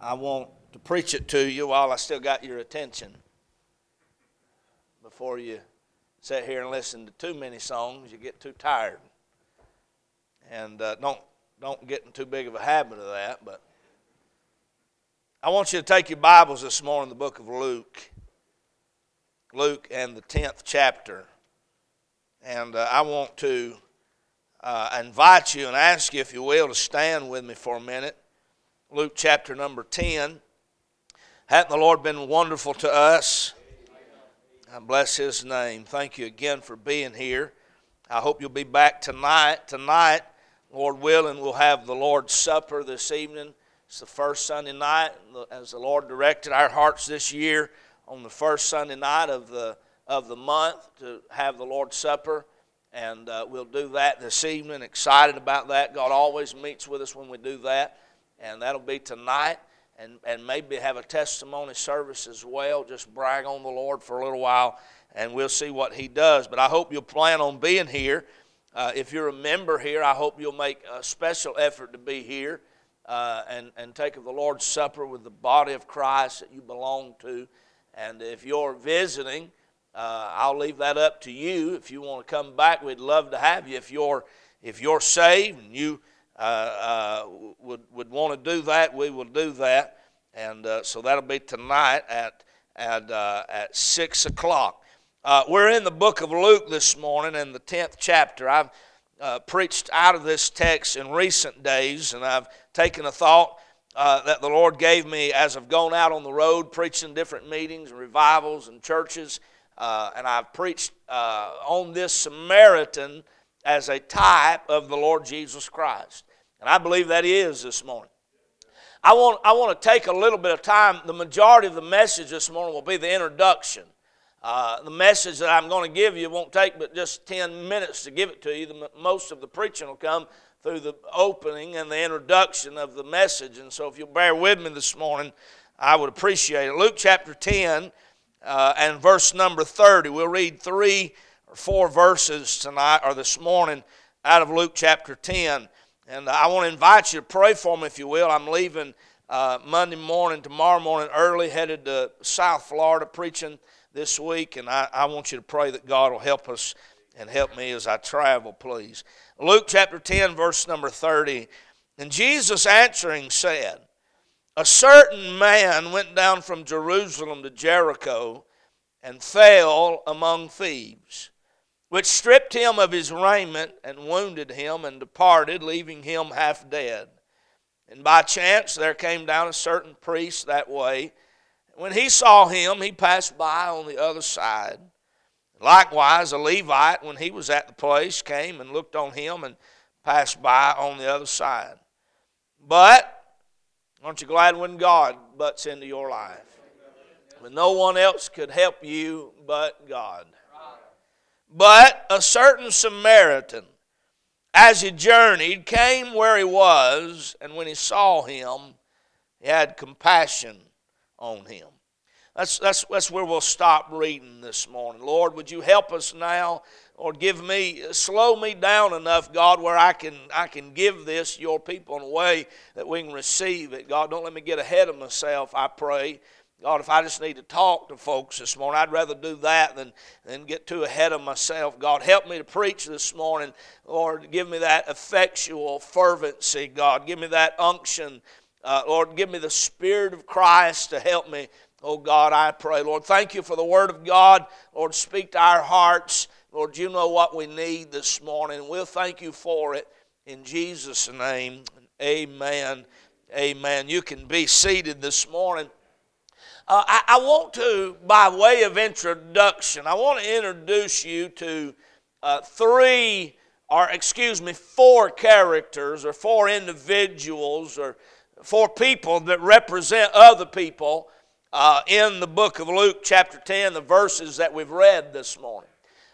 I want to preach it to you while I still got your attention before you sit here and listen to too many songs. You get too tired. And uh, don't, don't get in too big of a habit of that. But I want you to take your Bibles this morning, the book of Luke. Luke and the 10th chapter. And uh, I want to uh, invite you and ask you, if you will, to stand with me for a minute. Luke chapter number 10. Hadn't the Lord been wonderful to us? I bless His name. Thank you again for being here. I hope you'll be back tonight. Tonight, Lord willing, we'll have the Lord's Supper this evening. It's the first Sunday night, as the Lord directed our hearts this year on the first Sunday night of the of the month to have the Lord's Supper, and uh, we'll do that this evening. Excited about that. God always meets with us when we do that and that'll be tonight. And, and maybe have a testimony service as well. Just brag on the Lord for a little while, and we'll see what He does. But I hope you'll plan on being here. Uh, if you're a member here, I hope you'll make a special effort to be here uh, and, and take of the Lord's Supper with the body of Christ that you belong to. And if you're visiting, uh, I'll leave that up to you. If you want to come back, we'd love to have you. If you're if you're saved and you uh, uh, would, would want to do that, we will do that. And uh, so that'll be tonight at, at, at 6 o'clock. we're in the book of Luke this morning in the 10th chapter. I've uh, preached out of this text in recent days, and I've taken a thought uh, that the Lord gave me as I've gone out on the road preaching different meetings and revivals and churches. Uh, and I've preached on this Samaritan as a type of the Lord Jesus Christ. And I believe that is this morning. I want, I want to take a little bit of time. The majority of the message this morning will be the introduction. Uh, the message that I'm going to give you won't take but just 10 minutes to give it to you. The, most of the preaching will come through the opening and the introduction of the message. And so if you'll bear with me this morning, I would appreciate it. Luke chapter 10 uh, and verse number 30. We'll read three or four verses tonight or this morning out of Luke chapter 10. And I want to invite you to pray for me, if you will. I'm leaving uh, Monday morning, tomorrow morning, early, headed to South Florida preaching this week. And I, I want you to pray that God will help us and help me as I travel, please. Luke chapter 10, verse number 30. And Jesus answering said, A certain man went down from Jerusalem to Jericho and fell among thieves which stripped him of his raiment and wounded him and departed, leaving him half dead. And by chance there came down a certain priest that way. When he saw him, he passed by on the other side. Likewise, a Levite, when he was at the place, came and looked on him and passed by on the other side. But, aren't you glad when God butts into your life? When no one else could help you but God. But a certain Samaritan, as he journeyed, came where he was, and when he saw him, he had compassion on him. That's, that's, that's where we'll stop reading this morning. Lord, would you help us now? Or give me, slow me down enough, God, where I can, I can give this, your people, in a way that we can receive it. God, don't let me get ahead of myself, I pray. God, if I just need to talk to folks this morning, I'd rather do that than, than get too ahead of myself. God, help me to preach this morning. Lord, give me that effectual fervency, God. Give me that unction. Uh, Lord, give me the Spirit of Christ to help me. Oh, God, I pray. Lord, thank you for the Word of God. Lord, speak to our hearts. Lord, you know what we need this morning. We'll thank you for it. In Jesus' name, amen. Amen. You can be seated this morning. Uh, I, I, want to, by way of introduction, I want to introduce you to uh, three, or excuse me, four characters or four individuals or four people that represent other people uh, in the book of Luke, chapter 10, the verses that we've read this morning.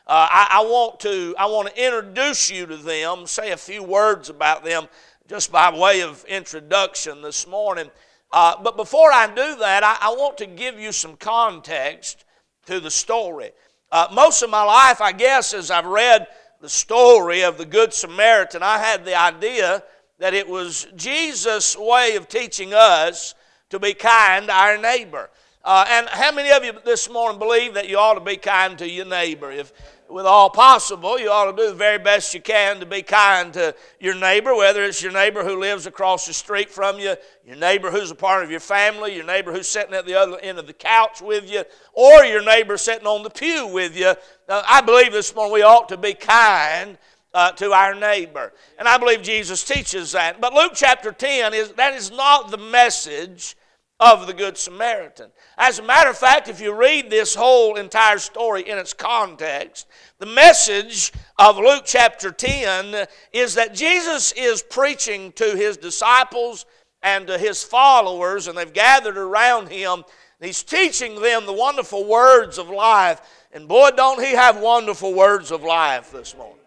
Uh, I, I, want to, I want to introduce you to them, say a few words about them just by way of introduction this morning. Uh, but before I do that, I, I, want to give you some context to the story. Uh, most of my life, I guess, as I've read the story of the Good Samaritan, I had the idea that it was Jesus' way of teaching us to be kind to our neighbor. Uh, and how many of you this morning believe that you ought to be kind to your neighbor? If with all possible, you ought to do the very best you can to be kind to your neighbor, whether it's your neighbor who lives across the street from you, your neighbor who's a part of your family, your neighbor who's sitting at the other end of the couch with you, or your neighbor sitting on the pew with you. Now, I believe this morning we ought to be kind uh, to our neighbor. And I believe Jesus teaches that. But Luke chapter 10 is that is not the message of the Good Samaritan. As a matter of fact, if you read this whole entire story in its context, the message of Luke chapter 10 is that Jesus is preaching to his disciples and to his followers, and they've gathered around him. He's teaching them the wonderful words of life. And boy, don't he have wonderful words of life this morning.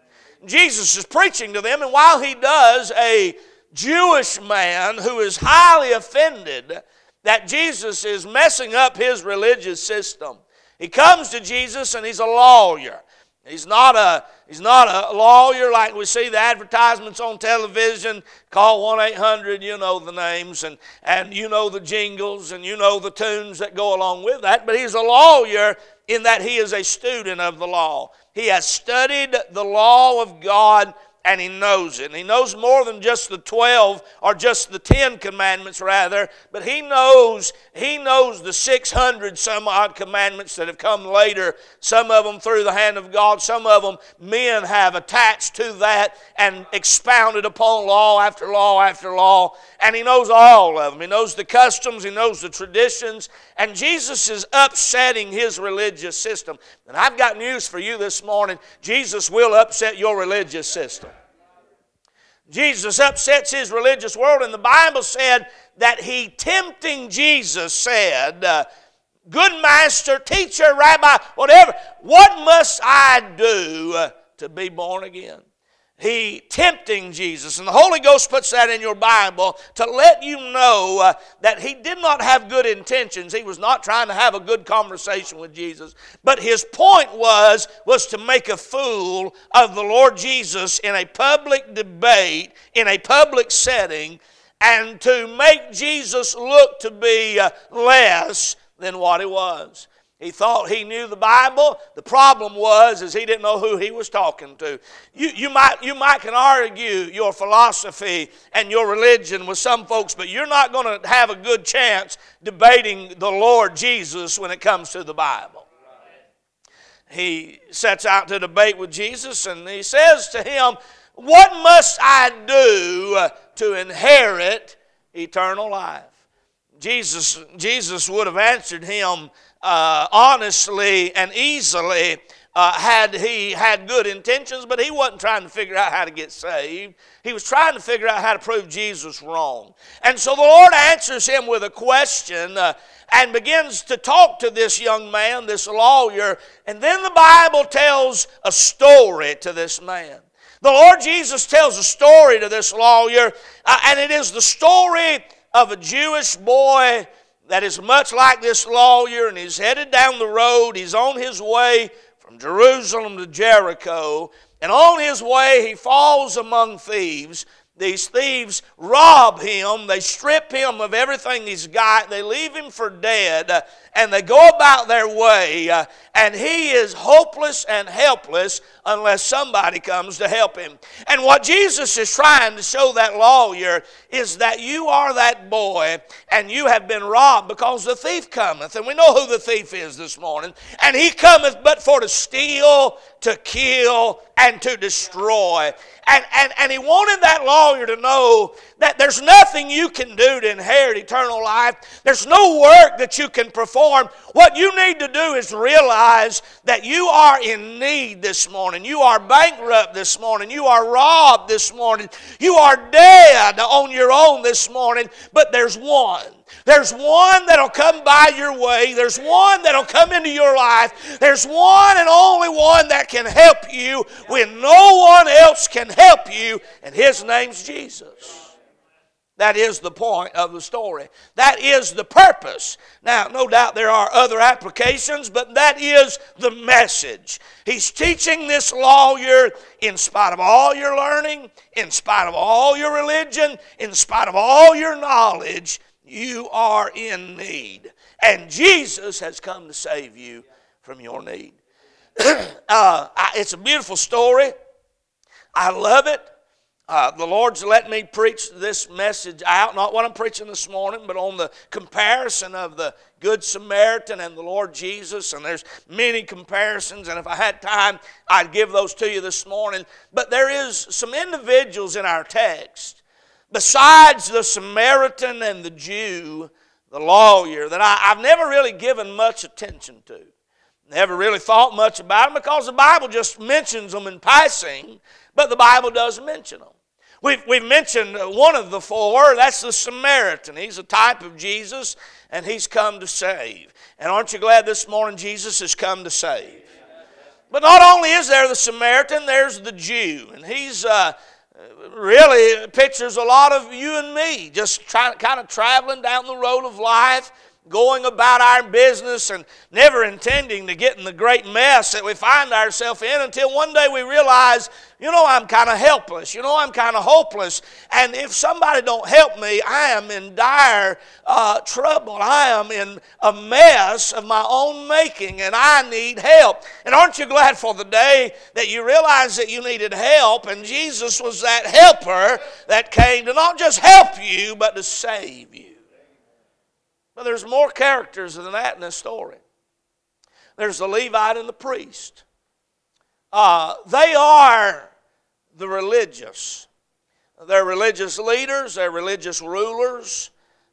Jesus is preaching to them, and while he does, a Jewish man who is highly offended that Jesus is messing up his religious system. He comes to Jesus and he's a lawyer. He's not a, he's not a lawyer like we see the advertisements on television. Call 1 800, you know the names, and, and you know the jingles, and you know the tunes that go along with that. But he's a lawyer in that he is a student of the law. He has studied the law of God and he knows it. And he knows more than just the 12 or just the 10 commandments rather, but he knows he knows the 600 some odd commandments that have come later, some of them through the hand of God, some of them men have attached to that and expounded upon law after law after law, and he knows all of them. He knows the customs, he knows the traditions, and Jesus is upsetting his religious system. And I've got news for you this morning. Jesus will upset your religious system. Jesus upsets his religious world, and the Bible said that he, tempting Jesus, said, uh, Good master, teacher, rabbi, whatever, what must I do uh, to be born again? He tempting Jesus. And the Holy Ghost puts that in your Bible to let you know uh, that he did not have good intentions. He was not trying to have a good conversation with Jesus. But his point was was to make a fool of the Lord Jesus in a public debate, in a public setting, and to make Jesus look to be uh, less than what he was. He thought he knew the Bible. The problem was is he didn't know who he was talking to. You, you, might, you might can argue your philosophy and your religion with some folks, but you're not going to have a good chance debating the Lord Jesus when it comes to the Bible. He sets out to debate with Jesus and he says to him, What must I do to inherit eternal life? Jesus, Jesus would have answered him uh, honestly and easily uh, had he had good intentions, but he wasn't trying to figure out how to get saved. He was trying to figure out how to prove Jesus wrong. And so the Lord answers him with a question uh, and begins to talk to this young man, this lawyer. And then the Bible tells a story to this man. The Lord Jesus tells a story to this lawyer, uh, and it is the story of a Jewish boy that is much like this lawyer, and he's headed down the road. He's on his way from Jerusalem to Jericho, and on his way, he falls among thieves. These thieves rob him, they strip him of everything he's got, they leave him for dead, uh, and they go about their way, uh, and he is hopeless and helpless unless somebody comes to help him. And what Jesus is trying to show that lawyer is that you are that boy, and you have been robbed because the thief cometh. And we know who the thief is this morning. And he cometh but for to steal, to kill, and to destroy. And, and, and he wanted that lawyer to know that there's nothing you can do to inherit eternal life. There's no work that you can perform. What you need to do is realize that you are in need this morning. You are bankrupt this morning. You are robbed this morning. You are dead on your own this morning. But there's one there's one that'll come by your way. There's one that'll come into your life. There's one and only one that can help you when no one else can help you, and his name's Jesus. That is the point of the story. That is the purpose. Now, no doubt there are other applications, but that is the message. He's teaching this lawyer, in spite of all your learning, in spite of all your religion, in spite of all your knowledge, You are in need. And Jesus has come to save you from your need. uh, it's a beautiful story. I love it. Uh, the Lord's let me preach this message out, not what I'm preaching this morning, but on the comparison of the Good Samaritan and the Lord Jesus. And there's many comparisons, and if I had time, I'd give those to you this morning. But there is some individuals in our text, besides the Samaritan and the Jew, the lawyer, that I, I've never really given much attention to. Never really thought much about them because the Bible just mentions them in passing, but the Bible does mention them. We've, we've mentioned one of the four, that's the Samaritan. He's a type of Jesus, and he's come to save. And aren't you glad this morning Jesus has come to save? But not only is there the Samaritan, there's the Jew. And he's uh, really pictures a lot of you and me, just trying, kind of traveling down the road of life going about our business and never intending to get in the great mess that we find ourselves in until one day we realize, you know, I'm kind of helpless. You know, I'm kind of hopeless. And if somebody don't help me, I am in dire uh, trouble. I am in a mess of my own making and I need help. And aren't you glad for the day that you realize that you needed help and Jesus was that helper that came to not just help you, but to save you? But there's more characters than that in this story. There's the Levite and the priest. Uh, they are the religious. They're religious leaders, they're religious rulers.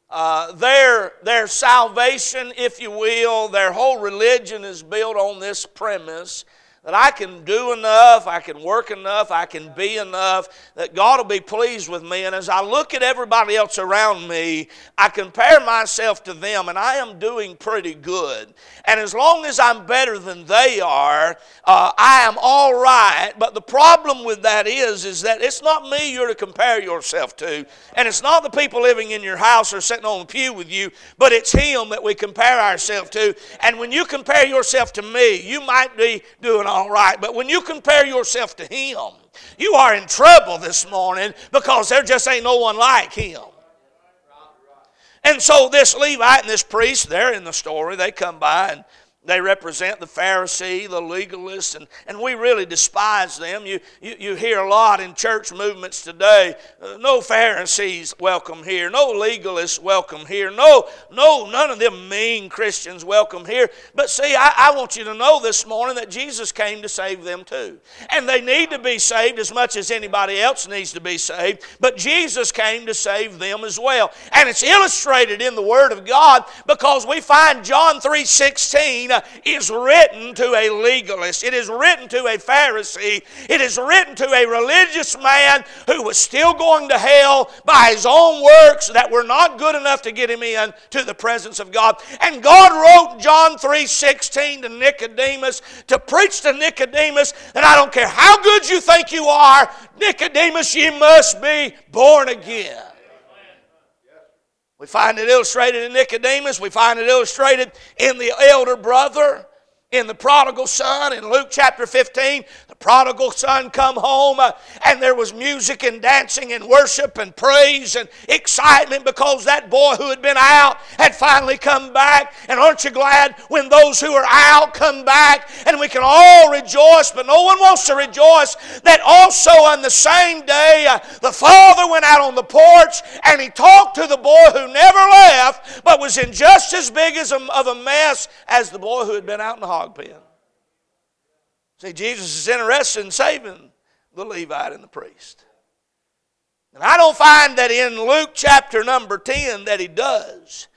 Uh, their, their salvation, if you will, their whole religion is built on this premise that I can do enough, I can work enough, I can be enough, that God will be pleased with me. And as I look at everybody else around me, I compare myself to them, and I am doing pretty good. And as long as I'm better than they are, uh, I am all right. But the problem with that is, is that it's not me you're to compare yourself to, and it's not the people living in your house or sitting on the pew with you, but it's Him that we compare ourselves to. And when you compare yourself to me, you might be doing all right. But when you compare yourself to Him, you are in trouble this morning because there just ain't no one like Him. And so this Levite and this priest, they're in the story. They come by and they represent the Pharisee, the legalist, and, and we really despise them. You, you, you hear a lot in church movements today uh, no Pharisees welcome here, no legalists welcome here, no, no, none of them mean Christians welcome here. But see, I, I want you to know this morning that Jesus came to save them too. And they need to be saved as much as anybody else needs to be saved, but Jesus came to save them as well. And it's illustrated in the Word of God because we find John 3 16 is written to a legalist. It is written to a Pharisee. It is written to a religious man who was still going to hell by his own works that were not good enough to get him in to the presence of God. And God wrote John 3:16 to Nicodemus to preach to Nicodemus that I don't care how good you think you are, Nicodemus, you must be born again. We find it illustrated in Nicodemus. We find it illustrated in the elder brother, in the prodigal son in Luke chapter 15 The prodigal son come home uh, and there was music and dancing and worship and praise and excitement because that boy who had been out had finally come back. And aren't you glad when those who are out come back? And we can all rejoice but no one wants to rejoice that also on the same day uh, the father went out on the porch and he talked to the boy who never left but was in just as big as a, of a mess as the boy who had been out in the hog pen See, Jesus is interested in saving the Levite and the priest. And I don't find that in Luke chapter number 10 that he does.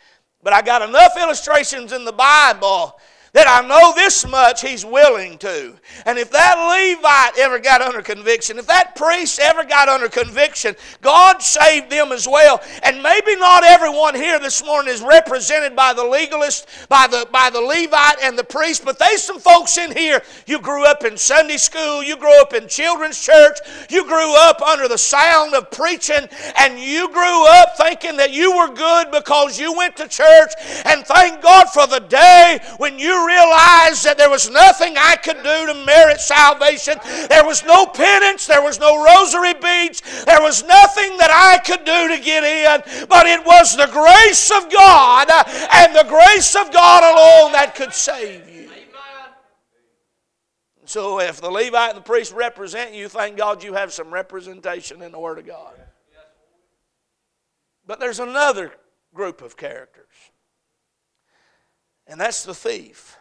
But I got enough illustrations in the Bible that I know this much he's willing to. And if that Levite ever got under conviction, if that priest ever got under conviction, God saved them as well. And maybe not everyone here this morning is represented by the legalist, by the by the Levite and the priest, but there's some folks in here. You grew up in Sunday school, you grew up in children's church, you grew up under the sound of preaching, and you grew up thinking that you were good because you went to church. And thank God for the day when you you realize that there was nothing I could do to merit salvation, there was no penance, there was no rosary beads, there was nothing that I could do to get in, but it was the grace of God uh, and the grace of God alone that could save you. So if the Levite and the priest represent you, thank God you have some representation in the Word of God. But there's another group of characters, and that's the thief.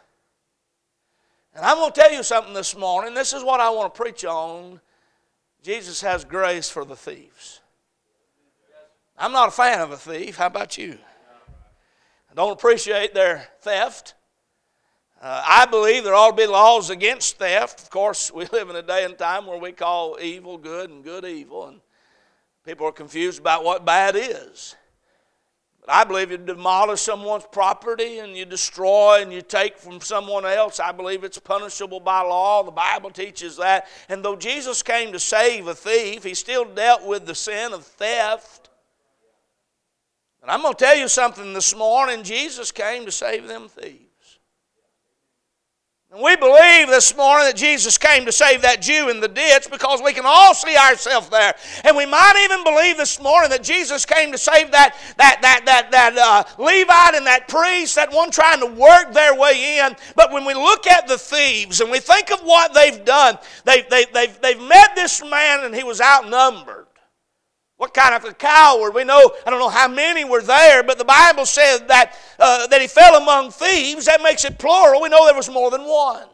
And I'm going to tell you something this morning. This is what I want to preach on. Jesus has grace for the thieves. I'm not a fan of a thief. How about you? I don't appreciate their theft. Uh, I believe there ought to be laws against theft. Of course, we live in a day and time where we call evil good and good evil, and people are confused about what bad is. I believe you demolish someone's property and you destroy and you take from someone else. I believe it's punishable by law. The Bible teaches that. And though Jesus came to save a thief, he still dealt with the sin of theft. And I'm going to tell you something this morning Jesus came to save them thieves. And we believe this morning that Jesus came to save that Jew in the ditch because we can all see ourselves there. And we might even believe this morning that Jesus came to save that, that, that, that, that uh, Levite and that priest, that one trying to work their way in. But when we look at the thieves and we think of what they've done, they, they, they've, they've met this man and he was outnumbered. What kind of a coward? We know, I don't know how many were there, but the Bible says that, uh, that he fell among thieves. That makes it plural. We know there was more than one.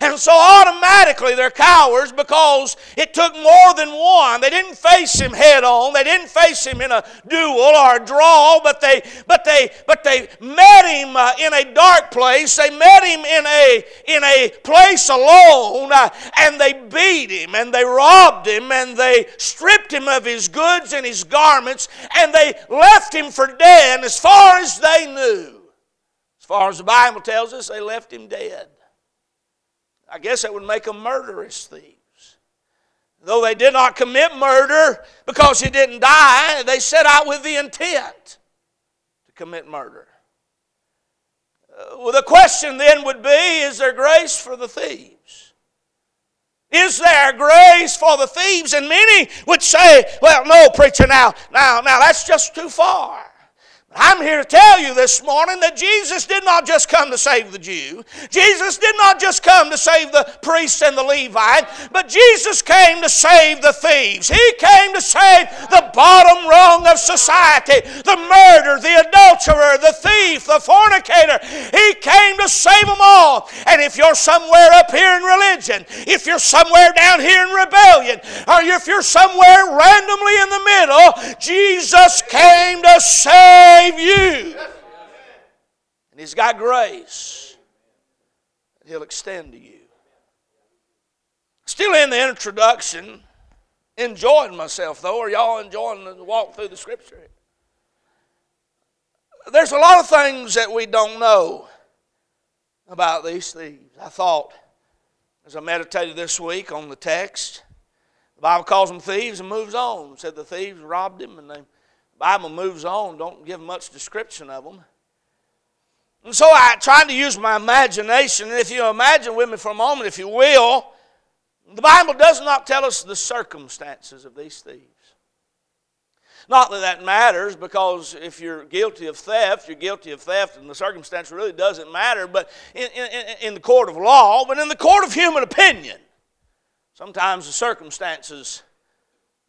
And so automatically they're cowards because it took more than one. They didn't face him head on. They didn't face him in a duel or a draw, but they but they but they met him uh, in a dark place. They met him in a in a place alone uh, and they beat him and they robbed him and they stripped him of his goods and his garments and they left him for dead and as far as they knew. As far as the Bible tells us, they left him dead. I guess that would make them murderous thieves. Though they did not commit murder because he didn't die, they set out with the intent to commit murder. Well, the question then would be is there grace for the thieves? Is there grace for the thieves? And many would say, well, no, preacher, now, now, now, that's just too far. I'm here to tell you this morning that Jesus did not just come to save the Jew. Jesus did not just come to save the priest and the Levite, but Jesus came to save the thieves. He came to save the bottom rung of society the murderer, the adulterer, the thief, the fornicator. He came to save them all. And if you're somewhere up here in religion, if you're somewhere down here in rebellion, or if you're somewhere randomly in the middle, Jesus came to save save you. And He's got grace He'll extend to you. Still in the introduction, enjoying myself though. Are y'all enjoying the walk through the Scripture? There's a lot of things that we don't know about these thieves. I thought, as I meditated this week on the text, the Bible calls them thieves and moves on. Said the thieves robbed him and they Bible moves on, don't give much description of them. And so I tried to use my imagination, and if you imagine with me for a moment, if you will, the Bible does not tell us the circumstances of these thieves. Not that that matters, because if you're guilty of theft, you're guilty of theft, and the circumstance really doesn't matter. But in, in, in the court of law, but in the court of human opinion, sometimes the circumstances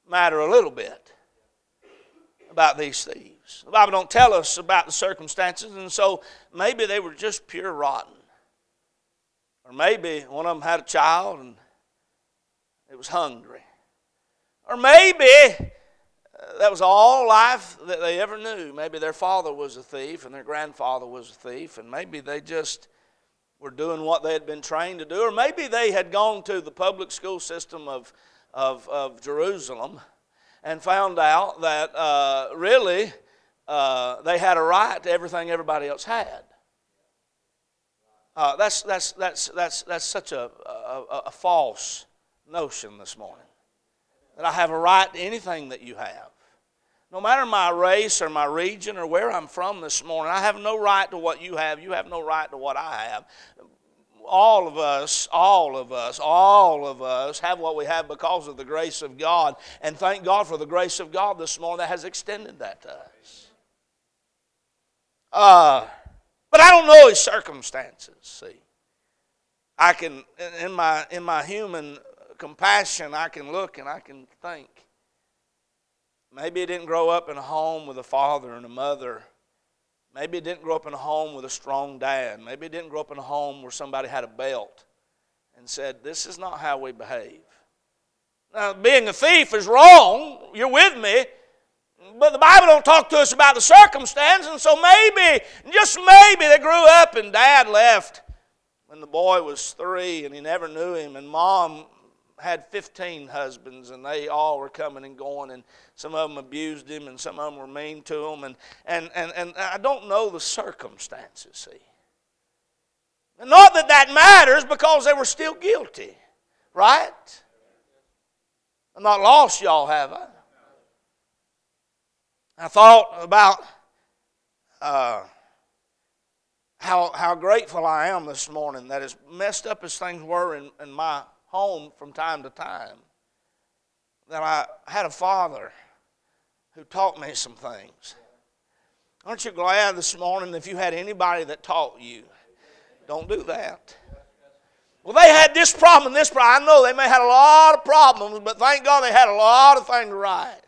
matter a little bit about these thieves. The Bible don't tell us about the circumstances, and so maybe they were just pure rotten. Or maybe one of them had a child and it was hungry. Or maybe uh, that was all life that they ever knew. Maybe their father was a thief and their grandfather was a thief, and maybe they just were doing what they had been trained to do. Or maybe they had gone to the public school system of, of, of Jerusalem and found out that uh, really uh, they had a right to everything everybody else had. Uh, that's, that's, that's, that's, that's such a, a, a false notion this morning. That I have a right to anything that you have. No matter my race or my region or where I'm from this morning, I have no right to what you have. You have no right to what I have. All of us, all of us, all of us have what we have because of the grace of God. And thank God for the grace of God this morning that has extended that to us. Uh, but I don't know his circumstances, see. I can, in my, in my human compassion, I can look and I can think. Maybe he didn't grow up in a home with a father and a mother. Maybe he didn't grow up in a home with a strong dad. Maybe he didn't grow up in a home where somebody had a belt and said, This is not how we behave. Now, being a thief is wrong. You're with me. But the Bible don't talk to us about the circumstance, and so maybe, just maybe, they grew up and dad left when the boy was three and he never knew him, and mom had 15 husbands and they all were coming and going and some of them abused him and some of them were mean to him and, and, and, and i don't know the circumstances see. Not that that matters because they were still guilty right? I'm not lost y'all have i? I thought about uh, how, how grateful i am this morning that as messed up as things were in, in my home from time to time that I had a father who taught me some things. Aren't you glad this morning if you had anybody that taught you? Don't do that. Well, they had this problem and this problem. I know they may have had a lot of problems, but thank God they had a lot of things right.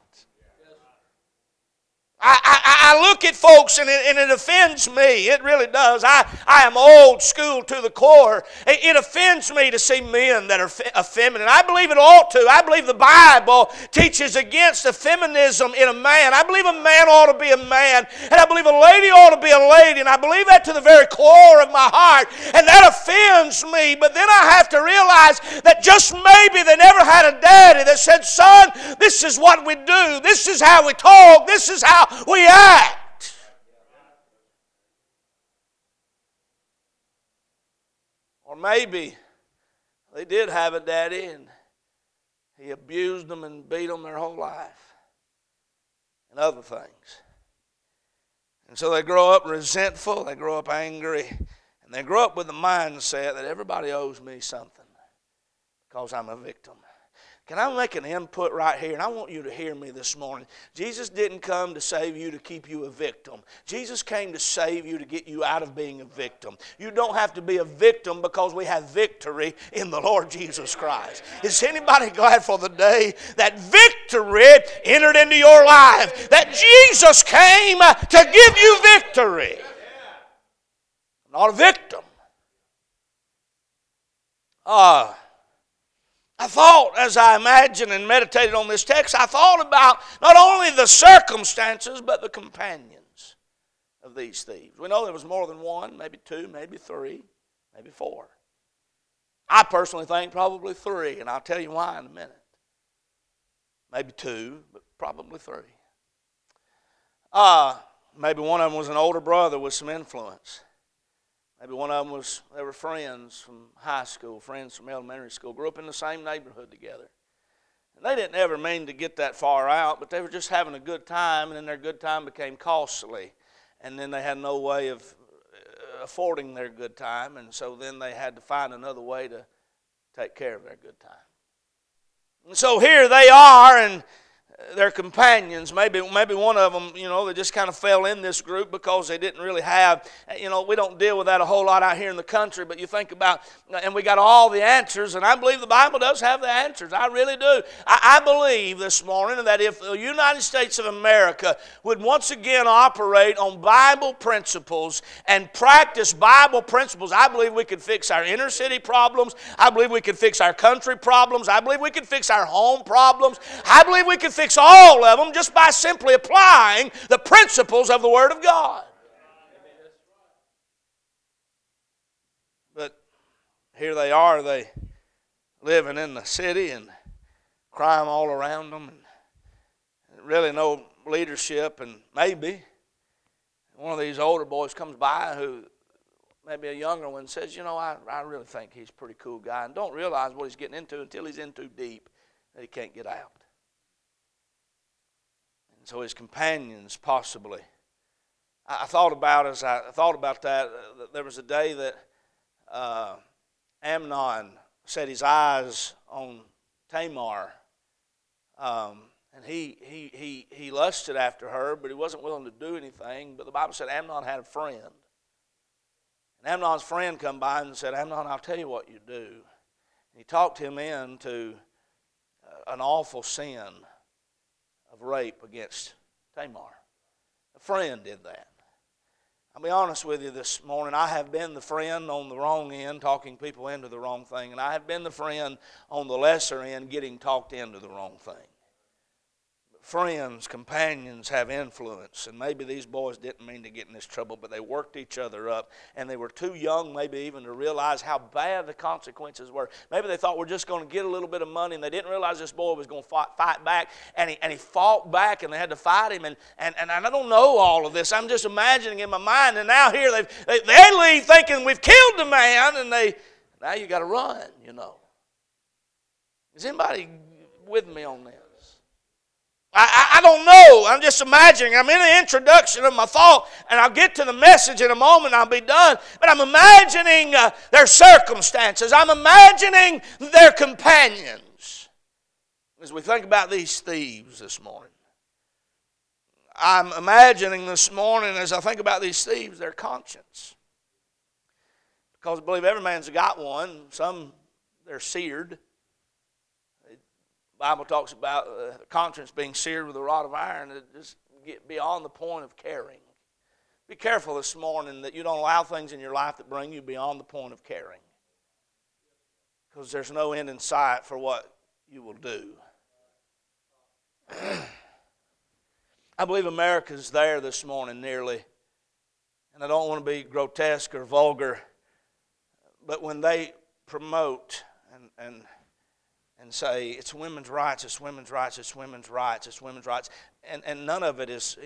I, I, I, look at folks and it, and it, offends me. It really does. I, I am old school to the core. It, it offends me to see men that are effeminate. I believe it ought to. I believe the Bible teaches against the feminism in a man. I believe a man ought to be a man, and I believe a lady ought to be a lady, and I believe that to the very core of my heart, and that offends me. But then I have to realize that just maybe they never had a daddy that said, Son, this is what we do, this is how we talk, this is how we act. Or maybe they did have a daddy and he abused them and beat them their whole life and other things. And so they grow up resentful, they grow up angry, and they grow up with the mindset that everybody owes me something because I'm a victim. Can I make an input right here? And I want you to hear me this morning. Jesus didn't come to save you to keep you a victim. Jesus came to save you to get you out of being a victim. You don't have to be a victim because we have victory in the Lord Jesus Christ. Is anybody glad for the day that victory entered into your life? That Jesus came to give you victory. Not a victim. Ah. Uh, I thought, as I imagined and meditated on this text, I thought about not only the circumstances, but the companions of these thieves. We know there was more than one, maybe two, maybe three, maybe four. I personally think probably three, and I'll tell you why in a minute. Maybe two, but probably three. Uh, maybe one of them was an older brother with some influence. Maybe one of them was, they were friends from high school, friends from elementary school, grew up in the same neighborhood together. And they didn't ever mean to get that far out, but they were just having a good time, and then their good time became costly. And then they had no way of uh, affording their good time, and so then they had to find another way to take care of their good time. And so here they are, and their companions. Maybe, maybe one of them, you know, they just kind of fell in this group because they didn't really have, you know, we don't deal with that a whole lot out here in the country, but you think about, and we got all the answers, and I believe the Bible does have the answers. I really do. I, I believe this morning that if the United States of America would once again operate on Bible principles and practice Bible principles, I believe we could fix our inner city problems. I believe we could fix our country problems. I believe we could fix our home problems. I believe we could fix fix all of them just by simply applying the principles of the Word of God. But here they are, they living in the city and crime all around them and really no leadership and maybe one of these older boys comes by who maybe a younger one says, you know, I, I really think he's a pretty cool guy and don't realize what he's getting into until he's in too deep that he can't get out so his companions possibly. I, I thought about as I thought about that. Uh, there was a day that uh, Amnon set his eyes on Tamar, um, and he, he he he lusted after her, but he wasn't willing to do anything. But the Bible said Amnon had a friend, and Amnon's friend come by and said, "Amnon, I'll tell you what you do." And he talked him into uh, an awful sin of rape against Tamar. A friend did that. I'll be honest with you this morning. I have been the friend on the wrong end, talking people into the wrong thing, and I have been the friend on the lesser end, getting talked into the wrong thing friends, companions have influence. And maybe these boys didn't mean to get in this trouble, but they worked each other up. And they were too young, maybe even to realize how bad the consequences were. Maybe they thought we're just going to get a little bit of money, and they didn't realize this boy was going to fight, fight back. And he, and he fought back, and they had to fight him. And, and, and I don't know all of this. I'm just imagining in my mind. And now here they they leave thinking we've killed the man, and they now you got to run, you know. Is anybody with me on this? I, I, don't know. I'm just imagining. I'm in the introduction of my thought, and I'll get to the message in a moment. I'll be done. But I'm imagining uh, their circumstances. I'm imagining their companions. As we think about these thieves this morning, I'm imagining this morning as I think about these thieves their conscience. Because I believe every man's got one. Some they're seared. Bible talks about uh, conscience being seared with a rod of iron to just get beyond the point of caring. Be careful this morning that you don't allow things in your life that bring you beyond the point of caring. Because there's no end in sight for what you will do. I believe America's there this morning nearly. And I don't want to be grotesque or vulgar, but when they promote and, and and say it's women's rights, it's women's rights, it's women's rights, it's women's rights, and, and none of it is,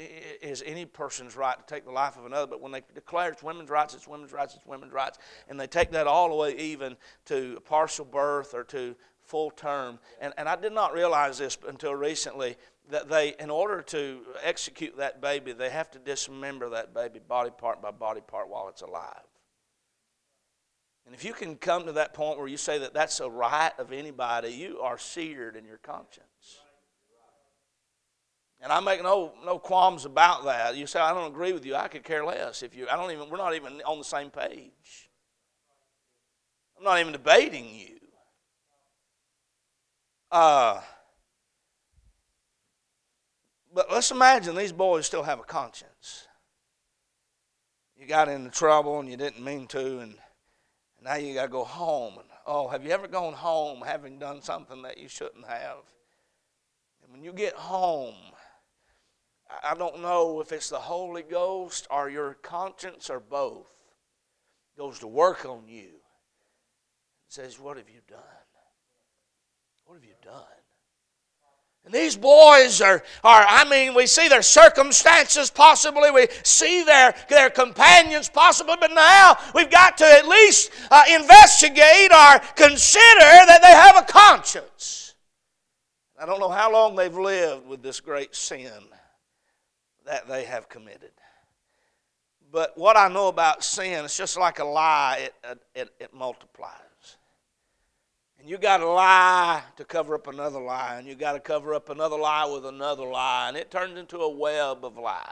is any person's right to take the life of another. But when they declare it's women's rights, it's women's rights, it's women's rights, and they take that all the way even to partial birth or to full term. And, and I did not realize this until recently that they, in order to execute that baby, they have to dismember that baby body part by body part while it's alive. And if you can come to that point where you say that that's a right of anybody, you are seared in your conscience. And I make no, no qualms about that. You say, I don't agree with you. I could care less. If you, I don't even, we're not even on the same page. I'm not even debating you. Uh, but let's imagine these boys still have a conscience. You got into trouble and you didn't mean to, and now you got to go home. And, oh, have you ever gone home having done something that you shouldn't have? And when you get home, I don't know if it's the Holy Ghost or your conscience or both goes to work on you and says, What have you done? What have you done? And these boys are, are, I mean, we see their circumstances possibly, we see their, their companions possibly, but now we've got to at least uh, investigate or consider that they have a conscience. I don't know how long they've lived with this great sin that they have committed. But what I know about sin, it's just like a lie, it, it, it multiplies. And you got to lie to cover up another lie, and you got to cover up another lie with another lie, and it turns into a web of lies.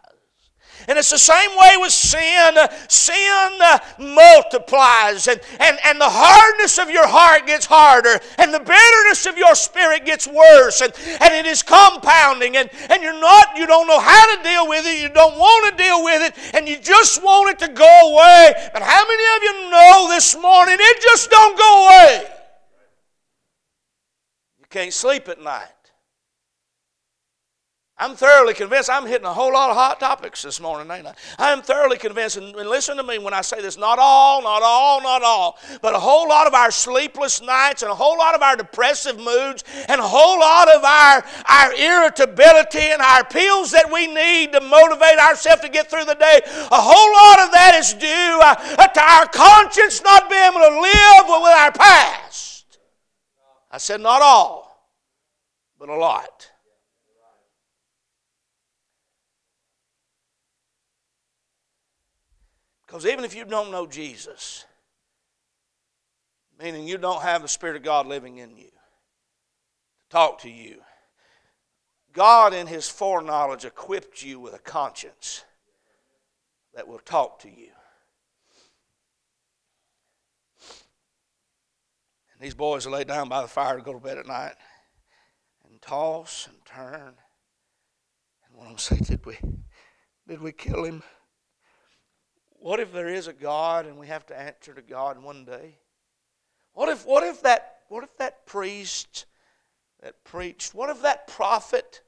And it's the same way with sin. Sin uh, multiplies, and, and, and the hardness of your heart gets harder, and the bitterness of your spirit gets worse, and, and it is compounding, and, and you're not, you don't know how to deal with it, you don't want to deal with it, and you just want it to go away. But how many of you know this morning it just don't go away? Can't sleep at night. I'm thoroughly convinced. I'm hitting a whole lot of hot topics this morning, ain't I? I'm thoroughly convinced, and, listen to me when I say this not all, not all, not all, but a whole lot of our sleepless nights and a whole lot of our depressive moods and a whole lot of our, our irritability and our pills that we need to motivate ourselves to get through the day, a whole lot of that is due uh, to our conscience not being able to live with our past. I said, not all, but a lot. Because even if you don't know Jesus, meaning you don't have the Spirit of God living in you to talk to you, God, in His foreknowledge, equipped you with a conscience that will talk to you. These boys lay down by the fire to go to bed at night and toss and turn. And one of them say, Did we, did we kill him? What if there is a God and we have to answer to God one day? What if, what if, that, what if that priest that preached, what if that prophet,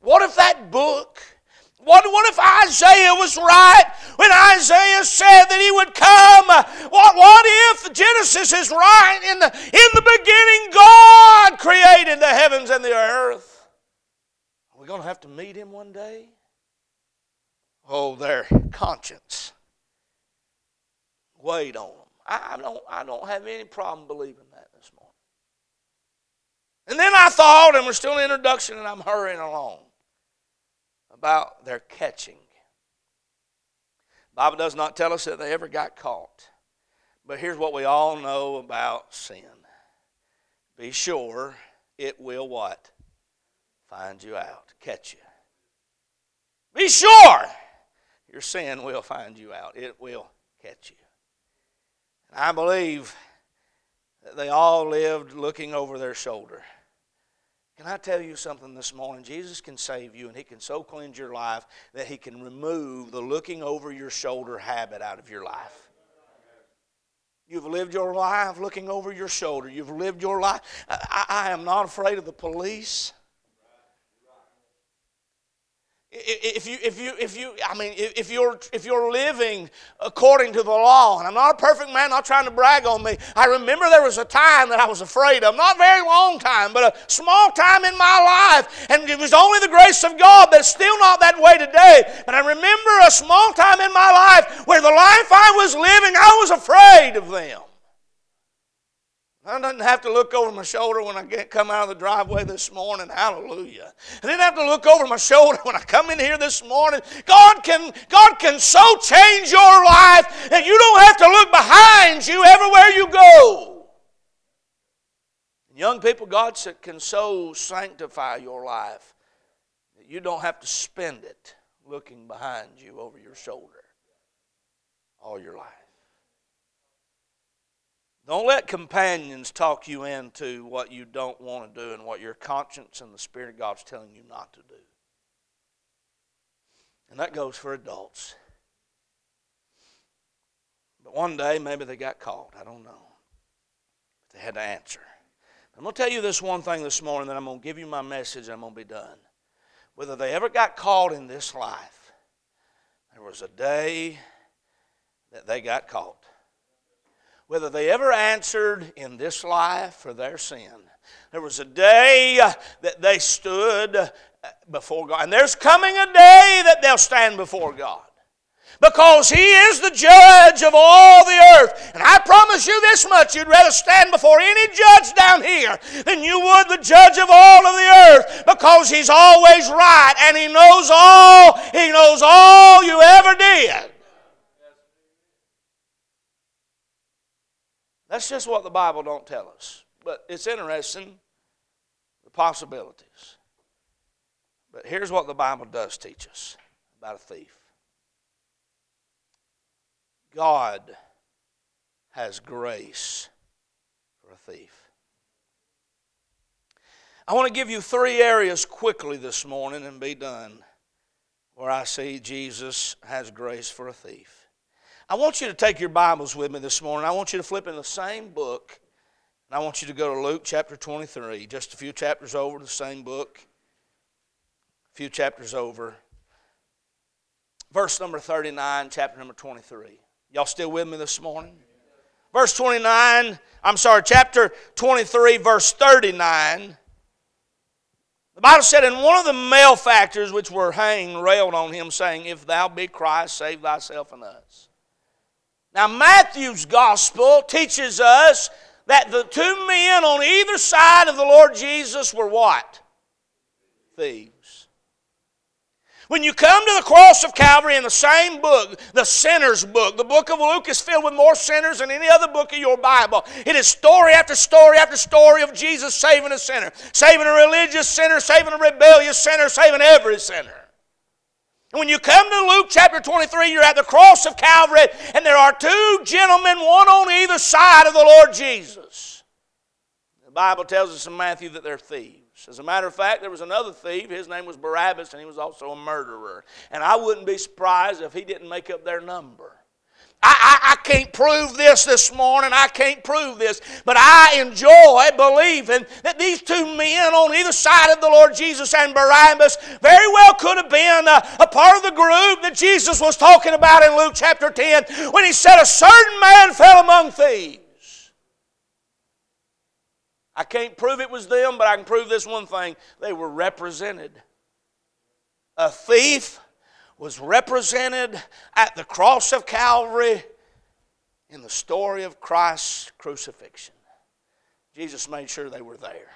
what if that book, what, what if Isaiah was right when Isaiah said that he would come? What, what if Genesis is right? In the, in the beginning, God created the heavens and the earth. Are we going to have to meet him one day? Oh, their conscience weighed on them. I, I, don't, I don't have any problem believing that this morning. And then I thought, and we're still in introduction, and I'm hurrying along about their catching. Bible does not tell us that they ever got caught. But here's what we all know about sin. Be sure it will what? Find you out, catch you. Be sure your sin will find you out. It will catch you. And I believe that they all lived looking over their shoulder. Can I tell you something this morning? Jesus can save you and He can so cleanse your life that He can remove the looking over your shoulder habit out of your life. You've lived your life looking over your shoulder. You've lived your life. I, I am not afraid of the police. If you, if you, if you, I mean, if you're, if you're living according to the law, and I'm not a perfect man, not trying to brag on me. I remember there was a time that I was afraid of, not a very long time, but a small time in my life, and it was only the grace of God. It's still not that way today. But I remember a small time in my life where the life I was living, I was afraid of them. I didn't have to look over my shoulder when I get, come out of the driveway this morning. Hallelujah. I didn't have to look over my shoulder when I come in here this morning. God can, God can so change your life that you don't have to look behind you everywhere you go. Young people, God can so sanctify your life that you don't have to spend it looking behind you over your shoulder all your life. Don't let companions talk you into what you don't want to do and what your conscience and the Spirit of God's telling you not to do. And that goes for adults. But one day, maybe they got caught. I don't know. But they had to answer. I'm going to tell you this one thing this morning, then I'm going to give you my message and I'm going to be done. Whether they ever got caught in this life, there was a day that they got caught whether they ever answered in this life for their sin. There was a day that they stood uh, before God, and there's coming a day that they'll stand before God. Because He is the judge of all the earth. And I promise you this much you'd rather stand before any judge down here than you would the judge of all of the earth. Because He's always right and He knows all, He knows all you ever did. That's just what the Bible don't tell us. But it's interesting, the possibilities. But here's what the Bible does teach us about a thief. God has grace for a thief. I want to give you three areas quickly this morning and be done where I see Jesus has grace for a thief. I want you to take your Bibles with me this morning. I want you to flip in the same book, and I want you to go to Luke chapter 23, just a few chapters over, the same book, a few chapters over. Verse number 39, chapter number 23. Y'all still with me this morning? Verse 29, I'm sorry, chapter 23, verse 39. The Bible said, And one of the malefactors which were hanged railed on him, saying, If thou be Christ, save thyself and us. Now, Matthew's gospel teaches us that the two men on either side of the Lord Jesus were what? Thieves. When you come to the cross of Calvary in the same book, the sinner's book, the book of Luke is filled with more sinners than any other book of your Bible. It is story after story after story of Jesus saving a sinner, saving a religious sinner, saving a rebellious sinner, saving every sinner. When you come to Luke chapter 23, you're at the cross of Calvary, and there are two gentlemen, one on either side of the Lord Jesus. The Bible tells us in Matthew that they're thieves. As a matter of fact, there was another thief. His name was Barabbas, and he was also a murderer. And I wouldn't be surprised if he didn't make up their number. I, I, I, can't prove this this morning. I can't prove this. But I enjoy believing that these two men on either side of the Lord Jesus and Barabbas very well could have been a, a part of the group that Jesus was talking about in Luke chapter 10 when he said, A certain man fell among thieves. I can't prove it was them, but I can prove this one thing they were represented. A thief was represented at the cross of Calvary in the story of Christ's crucifixion. Jesus made sure they were there.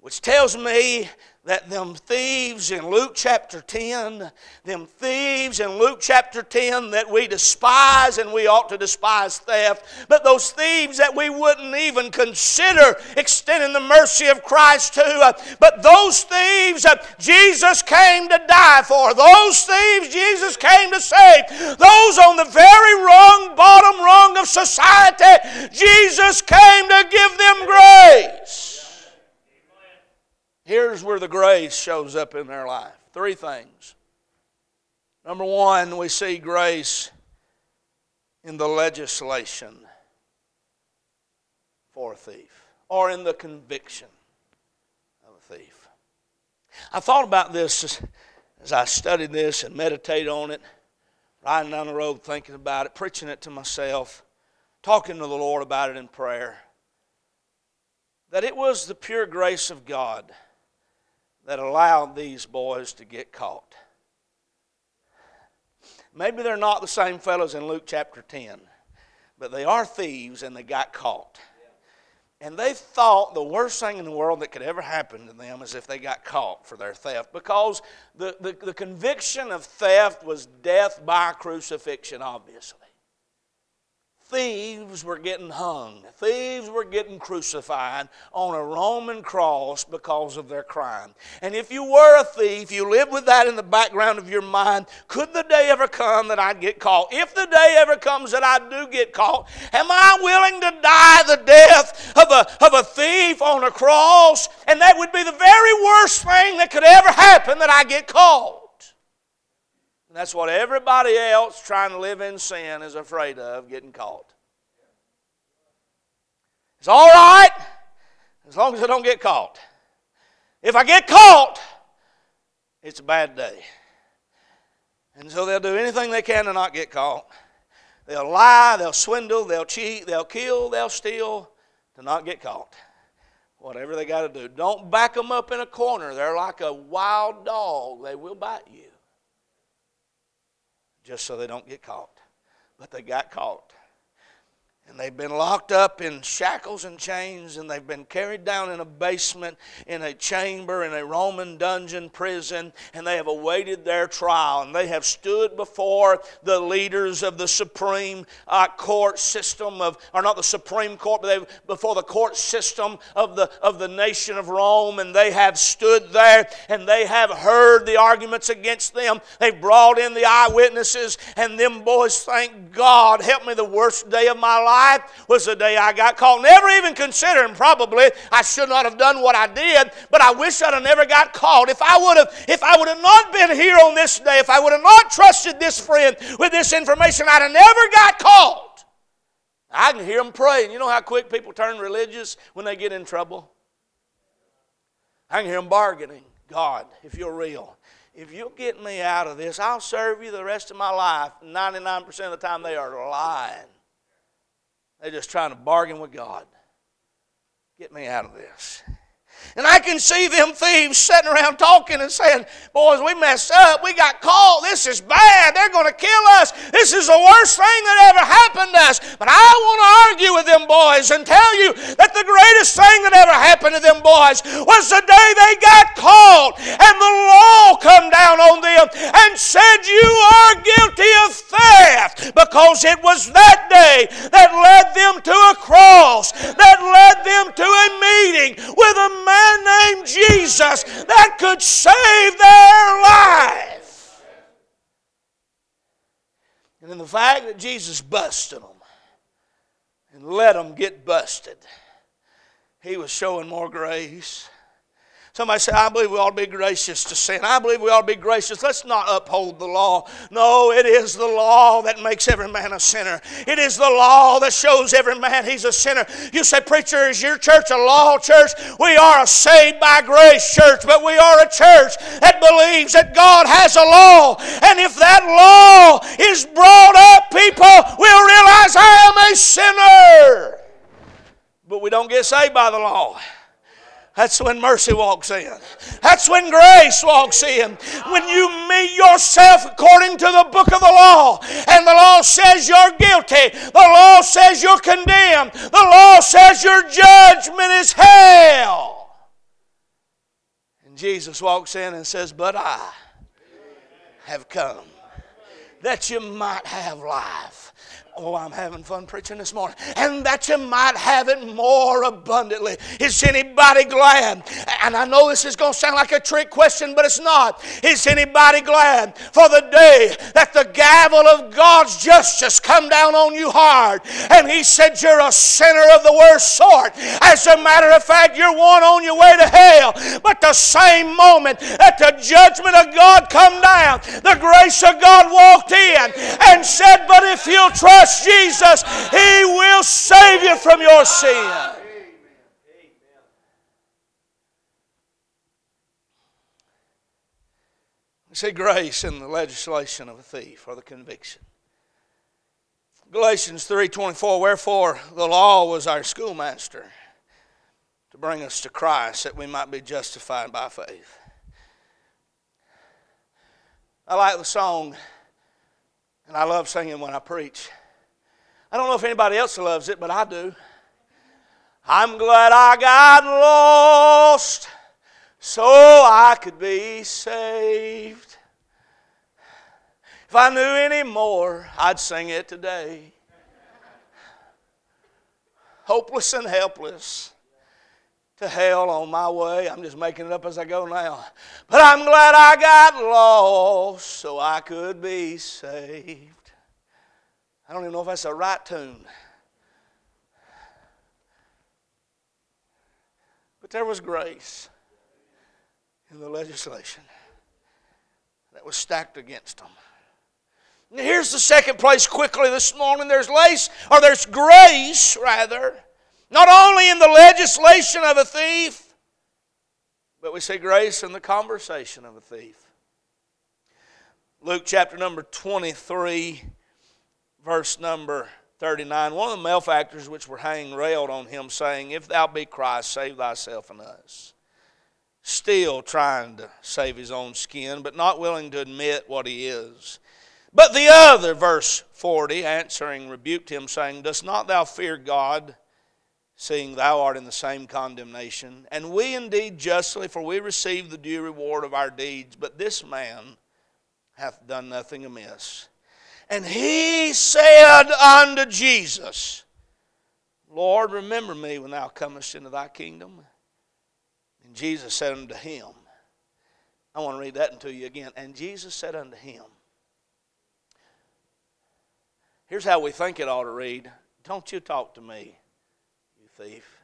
Which tells me that them thieves in Luke chapter 10, them thieves in Luke chapter 10 that we despise and we ought to despise theft, but those thieves that we wouldn't even consider extending the mercy of Christ to, uh, but those thieves uh, Jesus came to die for, those thieves Jesus came to save, those on the very wrong bottom rung of society, Jesus came to give them grace. Here's where the grace shows up in their life. Three things. Number one, we see grace in the legislation for a thief or in the conviction of a thief. I thought about this as I studied this and meditated on it, riding down the road thinking about it, preaching it to myself, talking to the Lord about it in prayer. That it was the pure grace of God that allowed these boys to get caught. Maybe they're not the same fellows in Luke chapter 10, but they are thieves and they got caught. And they thought the worst thing in the world that could ever happen to them is if they got caught for their theft because the, the, the conviction of theft was death by crucifixion, obviously thieves were getting hung. Thieves were getting crucified on a Roman cross because of their crime. And if you were a thief, you lived with that in the background of your mind. Could the day ever come that I'd get caught? If the day ever comes that I do get caught, am I willing to die the death of a, of a thief on a cross? And that would be the very worst thing that could ever happen that I get caught. And that's what everybody else trying to live in sin is afraid of getting caught. It's all right as long as I don't get caught. If I get caught, it's a bad day. And so they'll do anything they can to not get caught. They'll lie, they'll swindle, they'll cheat, they'll kill, they'll steal to not get caught. Whatever they got to do. Don't back them up in a corner. They're like a wild dog, they will bite you just so they don't get caught. But they got caught. And they've been locked up in shackles and chains, and they've been carried down in a basement, in a chamber, in a Roman dungeon prison, and they have awaited their trial. And they have stood before the leaders of the Supreme uh, Court system of, or not the Supreme Court, but they before the court system of the of the nation of Rome, and they have stood there and they have heard the arguments against them. They've brought in the eyewitnesses, and them boys, thank God, help me the worst day of my life life was the day I got caught. Never even considering probably I should not have done what I did, but I wish I'd have never got caught. If I would have, if I would have not been here on this day, if I would have not trusted this friend with this information, I'd have never got caught. I can hear them praying. You know how quick people turn religious when they get in trouble? I can hear them bargaining. God, if you're real, if you'll get me out of this, I'll serve you the rest of my life. 99% of the time, they are lying. They're just trying to bargain with God. Get me out of this. And I can see them thieves sitting around talking and saying, Boys, we messed up. We got caught. This is bad. They're going to kill us. This is the worst thing that ever happened to us. But I want to argue with them boys and tell you that the greatest thing that ever happened boys was the day they got caught and the law come down on them and said, You are guilty of theft because it was that day that led them to a cross, that led them to a meeting with a man named Jesus that could save their life. And the fact that Jesus busted them and let them get busted, he was showing more grace Somebody said, I believe we ought to be gracious to sin. I believe we ought to be gracious. Let's not uphold the law. No, it is the law that makes every man a sinner. It is the law that shows every man he's a sinner. You say, Preacher, is your church a law church? We are a saved by grace church, but we are a church that believes that God has a law. And if that law is brought up, people will realize I am a sinner. But we don't get saved by the law. That's when mercy walks in. That's when grace walks in. When you meet yourself according to the book of the law, and the law says you're guilty, the law says you're condemned, the law says your judgment is hell. And Jesus walks in and says, But I have come that you might have life Oh, I'm having fun preaching this morning. And that you might have it more abundantly. Is anybody glad? And I know this is going to sound like a trick question, but it's not. Is anybody glad for the day that the gavel of God's justice come down on you hard? And He said, You're a sinner of the worst sort. As a matter of fact, you're one on your way to hell. But the same moment that the judgment of God come down, the grace of God walked in and said, But if you'll trust trust Jesus, He will save you from your sin. We see grace in the legislation of a thief or the conviction. Galatians 3:24 Wherefore the law was our schoolmaster to bring us to Christ that we might be justified by faith. I like the song and I love singing when I preach. I don't know if anybody else loves it, but I do. I'm glad I got lost so I could be saved. If I knew any more, I'd sing it today. Hopeless and helpless to hell on my way. I'm just making it up as I go now. But I'm glad I got lost so I could be saved. I don't even know if that's the right tune. But there was grace in the legislation that was stacked against them. And here's the second place quickly this morning. There's lace, or there's grace, rather, not only in the legislation of a thief, but we see grace in the conversation of a thief. Luke chapter number 23 verse number 39, one of the malefactors which were hanging railed on him, saying, If thou be Christ, save thyself and us. Still trying to save his own skin, but not willing to admit what he is. But the other, verse 40, answering, rebuked him, saying, Dost not thou fear God, seeing thou art in the same condemnation? And we indeed justly, for we receive the due reward of our deeds, but this man hath done nothing amiss. And he said unto Jesus, Lord, remember me when thou comest into thy kingdom. And Jesus said unto him, I want to read that unto you again. And Jesus said unto him, Here's how we think it ought to read Don't you talk to me, you thief.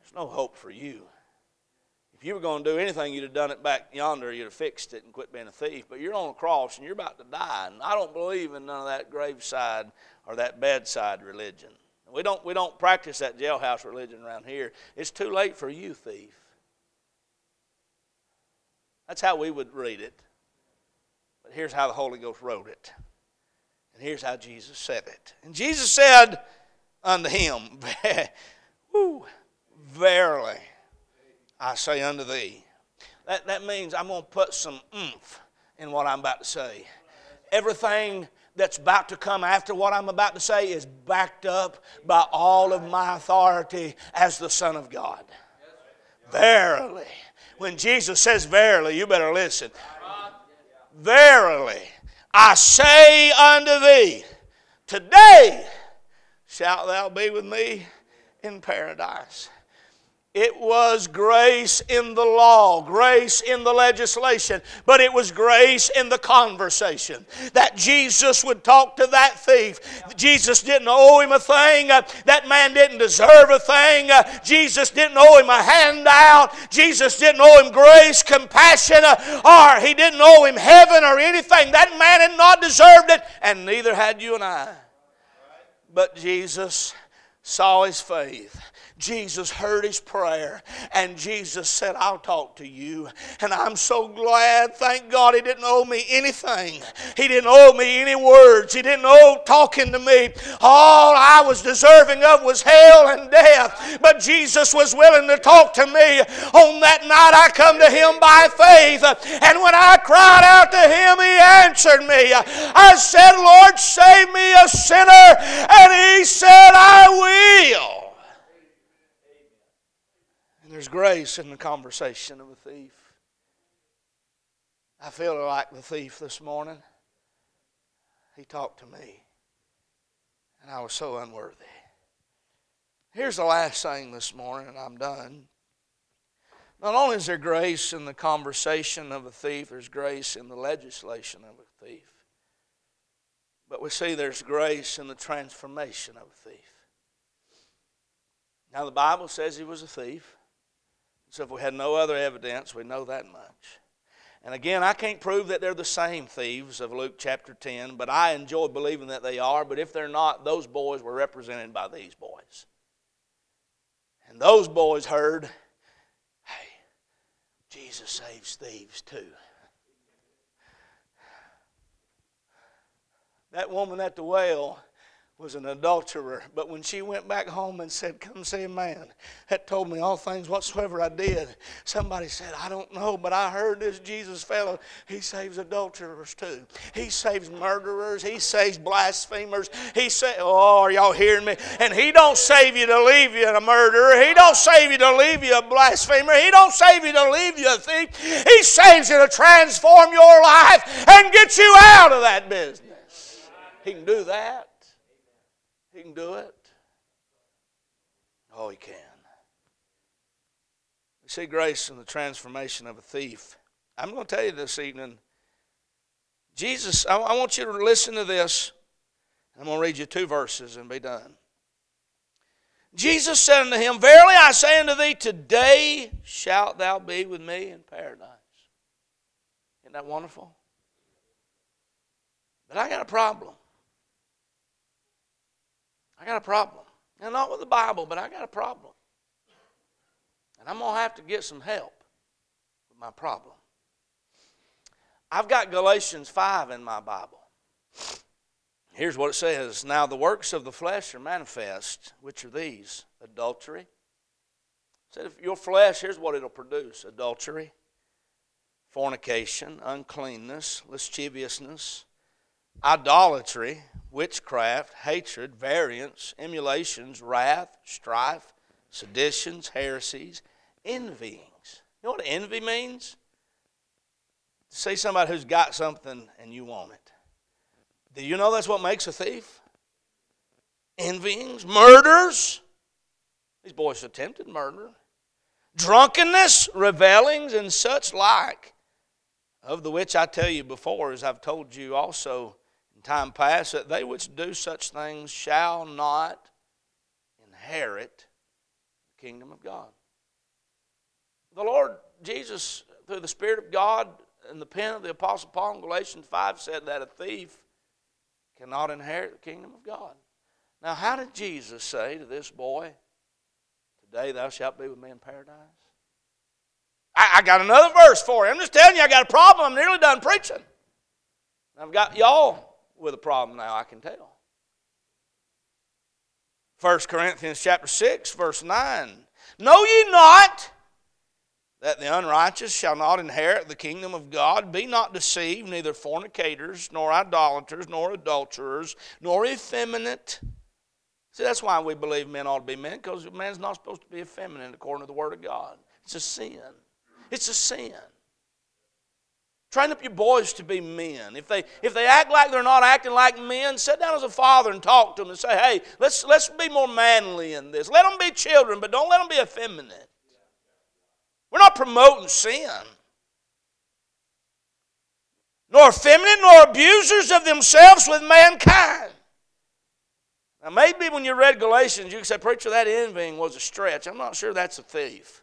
There's no hope for you. If you were going to do anything, you'd have done it back yonder. You'd have fixed it and quit being a thief. But you're on a cross and you're about to die. And I don't believe in none of that graveside or that bedside religion. We don't, we don't practice that jailhouse religion around here. It's too late for you, thief. That's how we would read it. But here's how the Holy Ghost wrote it. And here's how Jesus said it. And Jesus said unto him, Verily. I say unto thee. That, that means I'm going to put some oomph in what I'm about to say. Everything that's about to come after what I'm about to say is backed up by all of my authority as the Son of God. Verily. When Jesus says verily, you better listen. Verily, I say unto thee, today shalt thou be with me in paradise. It was grace in the law, grace in the legislation, but it was grace in the conversation. That Jesus would talk to that thief. Jesus didn't owe him a thing. Uh, that man didn't deserve a thing. Uh, Jesus didn't owe him a handout. Jesus didn't owe him grace, compassion, uh, or he didn't owe him heaven or anything. That man had not deserved it, and neither had you and I. But Jesus saw his faith Jesus heard his prayer and Jesus said, I'll talk to you. And I'm so glad, thank God, he didn't owe me anything. He didn't owe me any words. He didn't owe talking to me. All I was deserving of was hell and death. But Jesus was willing to talk to me. On that night, I come to him by faith. And when I cried out to him, he answered me. I said, Lord, save me a sinner. And he said, I will. There's grace in the conversation of a thief. I feel like the thief this morning. He talked to me, and I was so unworthy. Here's the last thing this morning, and I'm done. Not only is there grace in the conversation of a thief, there's grace in the legislation of a thief. But we see there's grace in the transformation of a thief. Now, the Bible says he was a thief. So if we had no other evidence, we know that much. And again, I can't prove that they're the same thieves of Luke chapter 10, but I enjoy believing that they are. But if they're not, those boys were represented by these boys. And those boys heard, hey, Jesus saves thieves too. That woman at the well was an adulterer. But when she went back home and said, Come see a man that told me all things whatsoever I did, somebody said, I don't know, but I heard this Jesus fellow, he saves adulterers too. He saves murderers, he saves blasphemers. He say, Oh, are y'all hearing me? And he don't save you to leave you a murderer. He don't save you to leave you a blasphemer. He don't save you to leave you a thief. He saves you to transform your life and get you out of that business. He can do that. He can do it. Oh, he can. We see grace in the transformation of a thief. I'm going to tell you this evening. Jesus, I, I want you to listen to this. I'm going to read you two verses and be done. Jesus said unto him, Verily I say unto thee, today shalt thou be with me in paradise. Isn't that wonderful? But I got a problem. I got a problem. Now, not with the Bible, but I got a problem. And I'm going to have to get some help with my problem. I've got Galatians 5 in my Bible. Here's what it says Now the works of the flesh are manifest, which are these adultery. It said, if your flesh, here's what it'll produce adultery, fornication, uncleanness, lasciviousness, idolatry, witchcraft, hatred, variance, emulations, wrath, strife, seditions, heresies, envyings. You know what envy means? Say somebody who's got something and you want it. Do you know that's what makes a thief? Envyings, murders. These boys attempted murder. Drunkenness, revelings, and such like. Of the which I tell you before, as I've told you also time past that they which do such things shall not inherit the kingdom of God. The Lord Jesus, through the Spirit of God and the pen of the Apostle Paul in Galatians 5, said that a thief cannot inherit the kingdom of God. Now, how did Jesus say to this boy, Today thou shalt be with me in paradise? I, I got another verse for you. I'm just telling you, I got a problem. I'm nearly done preaching. I've got y'all with a problem now, I can tell. 1 Corinthians chapter 6, verse 9. Know ye not that the unrighteous shall not inherit the kingdom of God. Be not deceived, neither fornicators, nor idolaters, nor adulterers, nor effeminate. See, that's why we believe men ought to be men, because a man's not supposed to be effeminate according to the Word of God. It's a sin. It's a sin. Train up your boys to be men. If they, if they act like they're not acting like men, sit down as a father and talk to them and say, hey, let's, let's be more manly in this. Let them be children, but don't let them be effeminate. We're not promoting sin. Nor effeminate, nor abusers of themselves with mankind. Now, maybe when you read Galatians, you can say, Preacher, that envying was a stretch. I'm not sure that's a thief.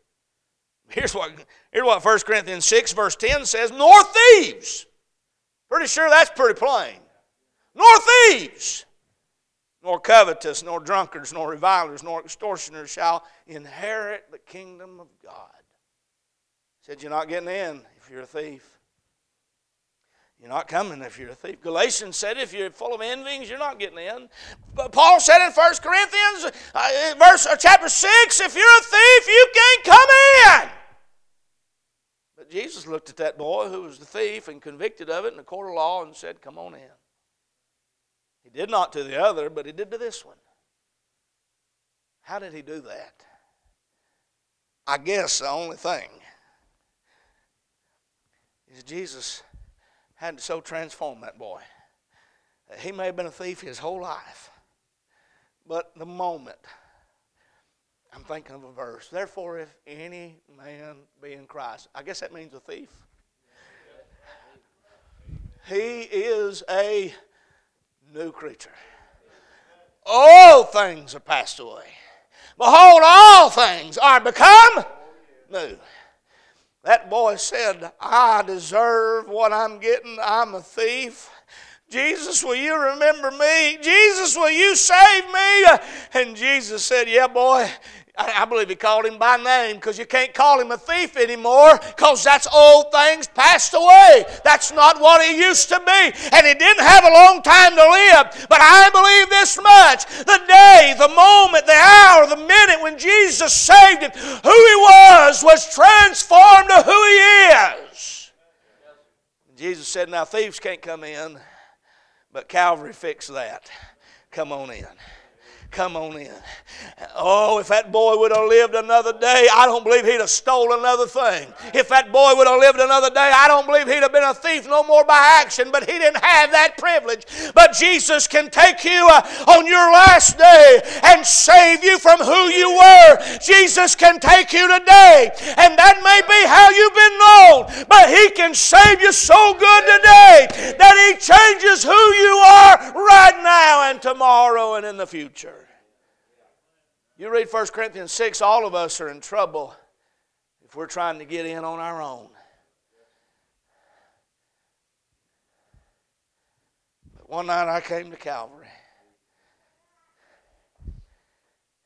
Here's what, here's what 1 Corinthians 6, verse 10 says nor thieves. Pretty sure that's pretty plain. Nor thieves, nor covetous, nor drunkards, nor revilers, nor extortioners shall inherit the kingdom of God. He said, You're not getting in if you're a thief. You're not coming if you're a thief. Galatians said if you're full of envyings, you're not getting in. But Paul said in 1 Corinthians, uh, verse, chapter 6, if you're a thief, you can't come in. But Jesus looked at that boy who was the thief and convicted of it in the court of law and said, Come on in. He did not to the other, but he did to this one. How did he do that? I guess the only thing is Jesus had so transform that boy. He may have been a thief his whole life, but the moment, I'm thinking of a verse. Therefore, if any man be in Christ, I guess that means a thief. He is a new creature. All things are passed away. Behold, all things are become new. That boy said, I deserve what I'm getting. I'm a thief. Jesus, will you remember me? Jesus, will you save me? And Jesus said, Yeah, boy, I believe he called him by name because you can't call him a thief anymore because that's old things passed away. That's not what he used to be. And he didn't have a long time to live. But I believe this much the day, the moment, the hour, the minute when Jesus saved him, who he was was transformed to who he is. Jesus said, Now thieves can't come in, but Calvary fixed that. Come on in. Come on in. Oh, if that boy would have lived another day, I don't believe he'd have stole another thing. If that boy would have lived another day, I don't believe he'd have been a thief no more by action, but he didn't have that privilege. But Jesus can take you uh, on your last day and save you from who you were. Jesus can take you today, and that may be how you've been known, but he can save you so good today that he changes who you are right now and tomorrow and in the future. You read 1 Corinthians 6, all of us are in trouble if we're trying to get in on our own. But one night I came to Calvary,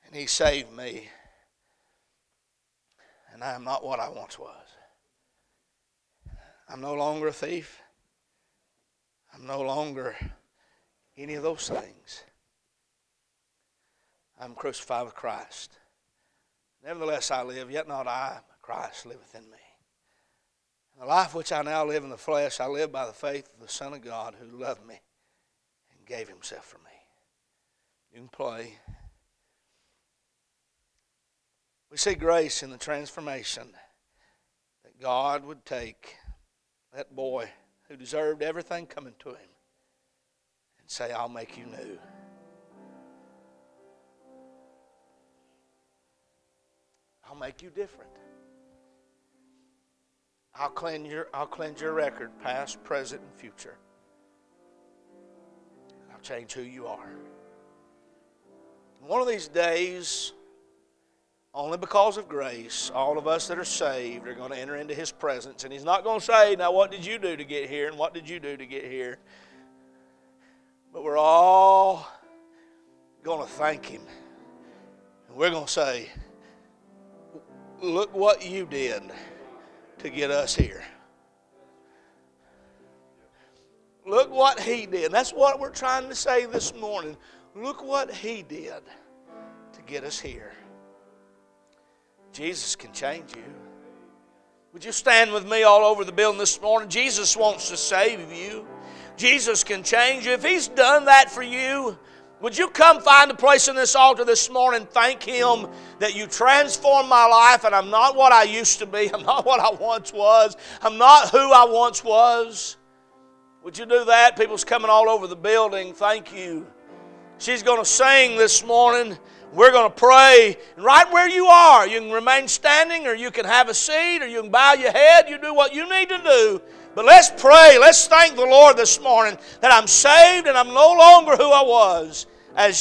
and He saved me, and I am not what I once was. I'm no longer a thief. I'm no longer any of those things. I'm crucified with Christ. Nevertheless, I live, yet not I, but Christ liveth in me. The life which I now live in the flesh, I live by the faith of the Son of God who loved me and gave himself for me. You can play. We see grace in the transformation that God would take that boy who deserved everything coming to him and say, I'll make you new. I'll make you different. I'll cleanse your, I'll cleanse your record, past, present, and future. I'll change who you are. One of these days, only because of grace, all of us that are saved are going to enter into His presence. And He's not going to say, Now, what did you do to get here? And what did you do to get here? But we're all going to thank Him. And we're going to say, Look what you did to get us here. Look what he did. That's what we're trying to say this morning. Look what he did to get us here. Jesus can change you. Would you stand with me all over the building this morning? Jesus wants to save you. Jesus can change you. If He's done that for you, would you come find a place in this altar this morning? Thank Him that you transformed my life and I'm not what I used to be. I'm not what I once was. I'm not who I once was. Would you do that? People's coming all over the building. Thank you. She's going to sing this morning. We're going to pray. And right where you are, you can remain standing or you can have a seat or you can bow your head. You do what you need to do. But let's pray. Let's thank the Lord this morning that I'm saved and I'm no longer who I was.